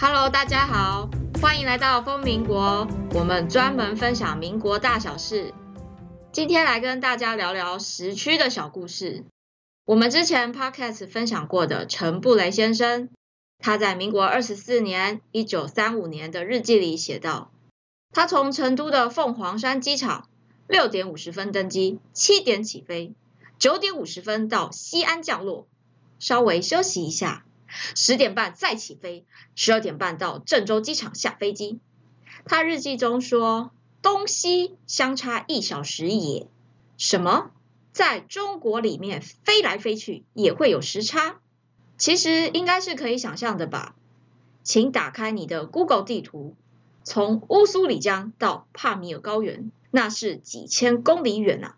Hello，大家好，欢迎来到风民国，我们专门分享民国大小事。今天来跟大家聊聊时区的小故事。我们之前 Podcast 分享过的陈布雷先生，他在民国二十四年（一九三五年）的日记里写道：他从成都的凤凰山机场六点五十分登机，七点起飞，九点五十分到西安降落，稍微休息一下。十点半再起飞，十二点半到郑州机场下飞机。他日记中说：“东西相差一小时也。”什么？在中国里面飞来飞去也会有时差？其实应该是可以想象的吧。请打开你的 Google 地图，从乌苏里江到帕米尔高原，那是几千公里远啊！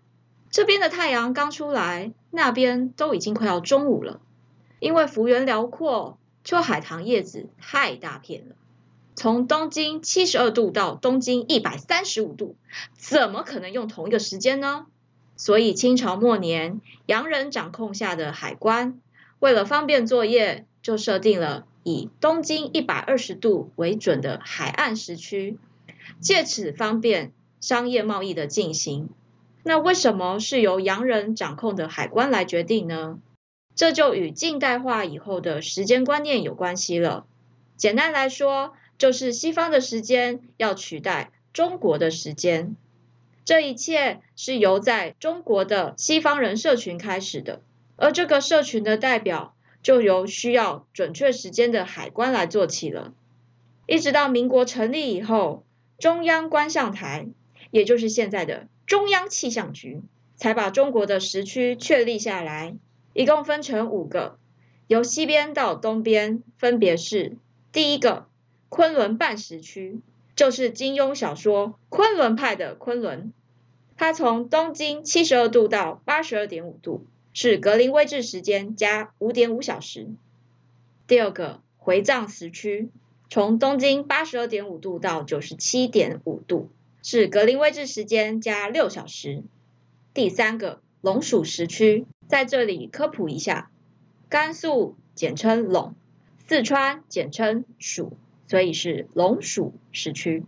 这边的太阳刚出来，那边都已经快要中午了。因为幅员辽阔，秋海棠叶子太大片了。从东经七十二度到东经一百三十五度，怎么可能用同一个时间呢？所以清朝末年，洋人掌控下的海关，为了方便作业，就设定了以东经一百二十度为准的海岸时区，借此方便商业贸易的进行。那为什么是由洋人掌控的海关来决定呢？这就与近代化以后的时间观念有关系了。简单来说，就是西方的时间要取代中国的时间。这一切是由在中国的西方人社群开始的，而这个社群的代表就由需要准确时间的海关来做起了。一直到民国成立以后，中央观象台，也就是现在的中央气象局，才把中国的时区确立下来。一共分成五个，由西边到东边，分别是第一个昆仑半时区，就是金庸小说《昆仑派》的昆仑，它从东经七十二度到八十二点五度，是格林威治时间加五点五小时。第二个回藏时区，从东经八十二点五度到九十七点五度，是格林威治时间加六小时。第三个龙属时区。在这里科普一下，甘肃简称陇，四川简称蜀，所以是陇蜀时区。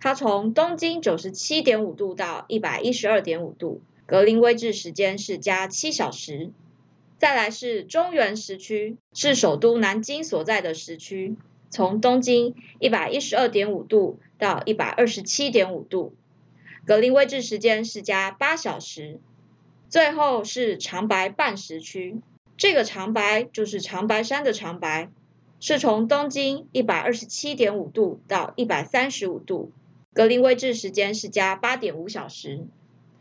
它从东经九十七点五度到一百一十二点五度，格林威治时间是加七小时。再来是中原时区，是首都南京所在的时区，从东经一百一十二点五度到一百二十七点五度，格林威治时间是加八小时。最后是长白半时区，这个长白就是长白山的长白，是从东经一百二十七点五度到一百三十五度，格林威治时间是加八点五小时。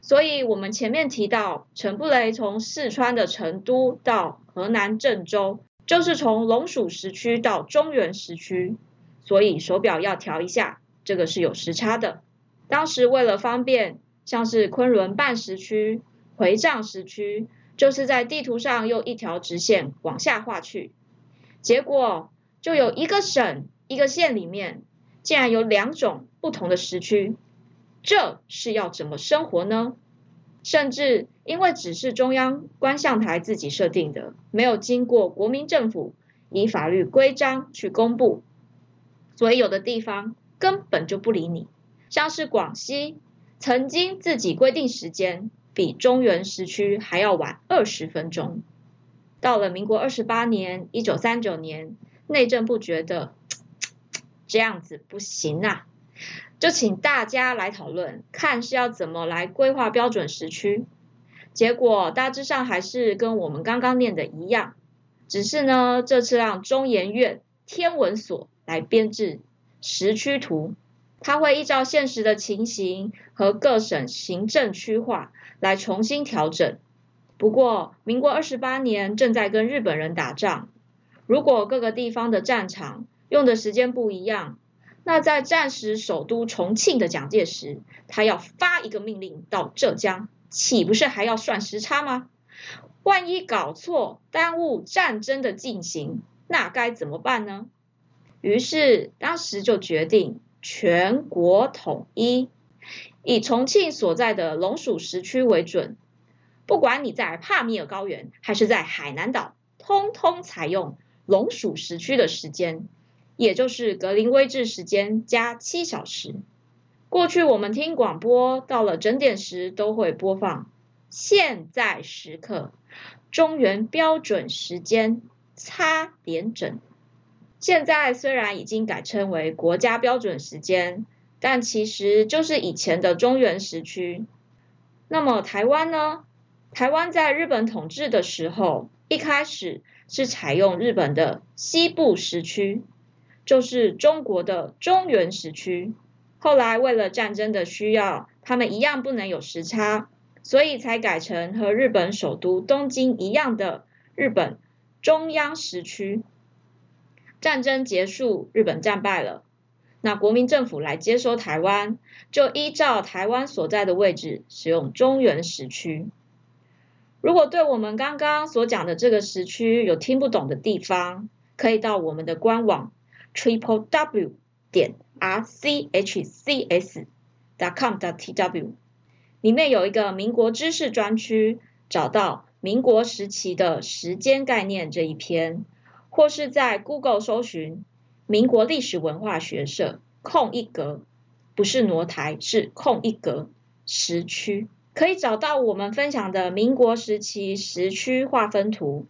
所以我们前面提到，陈布雷从四川的成都到河南郑州，就是从龙属时区到中原时区，所以手表要调一下，这个是有时差的。当时为了方便，像是昆仑半时区。回账时区就是在地图上用一条直线往下画去，结果就有一个省一个县里面竟然有两种不同的时区，这是要怎么生活呢？甚至因为只是中央观象台自己设定的，没有经过国民政府以法律规章去公布，所以有的地方根本就不理你。像是广西曾经自己规定时间。比中原时区还要晚二十分钟。到了民国二十八年（一九三九年），内政部觉得这样子不行啊，就请大家来讨论，看是要怎么来规划标准时区。结果大致上还是跟我们刚刚念的一样，只是呢，这次让中研院天文所来编制时区图，它会依照现实的情形和各省行政区划。来重新调整。不过，民国二十八年正在跟日本人打仗，如果各个地方的战场用的时间不一样，那在战时首都重庆的蒋介石，他要发一个命令到浙江，岂不是还要算时差吗？万一搞错，耽误战争的进行，那该怎么办呢？于是当时就决定全国统一。以重庆所在的龙属时区为准，不管你在帕米尔高原还是在海南岛，通通采用龙属时区的时间，也就是格林威治时间加七小时。过去我们听广播，到了整点时都会播放现在时刻，中原标准时间差点整。现在虽然已经改称为国家标准时间，但其实就是以前的中原时区。那么台湾呢？台湾在日本统治的时候，一开始是采用日本的西部时区，就是中国的中原时区。后来为了战争的需要，他们一样不能有时差，所以才改成和日本首都东京一样的日本中央时区。战争结束，日本战败了，那国民政府来接收台湾，就依照台湾所在的位置使用中原时区。如果对我们刚刚所讲的这个时区有听不懂的地方，可以到我们的官网 triple w 点 r c h c s dot com dot t w 里面有一个民国知识专区，找到民国时期的时间概念这一篇，或是在 Google 搜寻民国历史文化学社空一格，不是挪台，是空一格时区，可以找到我们分享的民国时期时区划分图。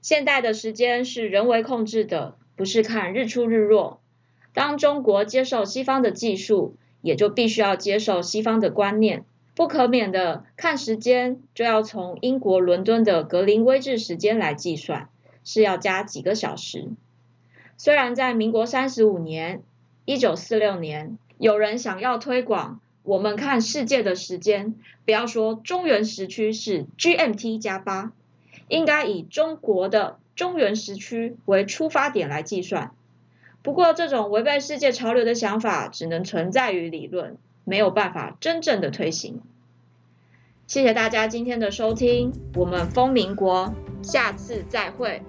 现代的时间是人为控制的，不是看日出日落。当中国接受西方的技术，也就必须要接受西方的观念，不可免的看时间就要从英国伦敦的格林威治时间来计算，是要加几个小时。虽然在民国三十五年（一九四六年），有人想要推广我们看世界的时间，不要说中原时区是 GMT 加八，应该以中国的中原时区为出发点来计算。不过，这种违背世界潮流的想法只能存在于理论，没有办法真正的推行。谢谢大家今天的收听，我们风民国，下次再会。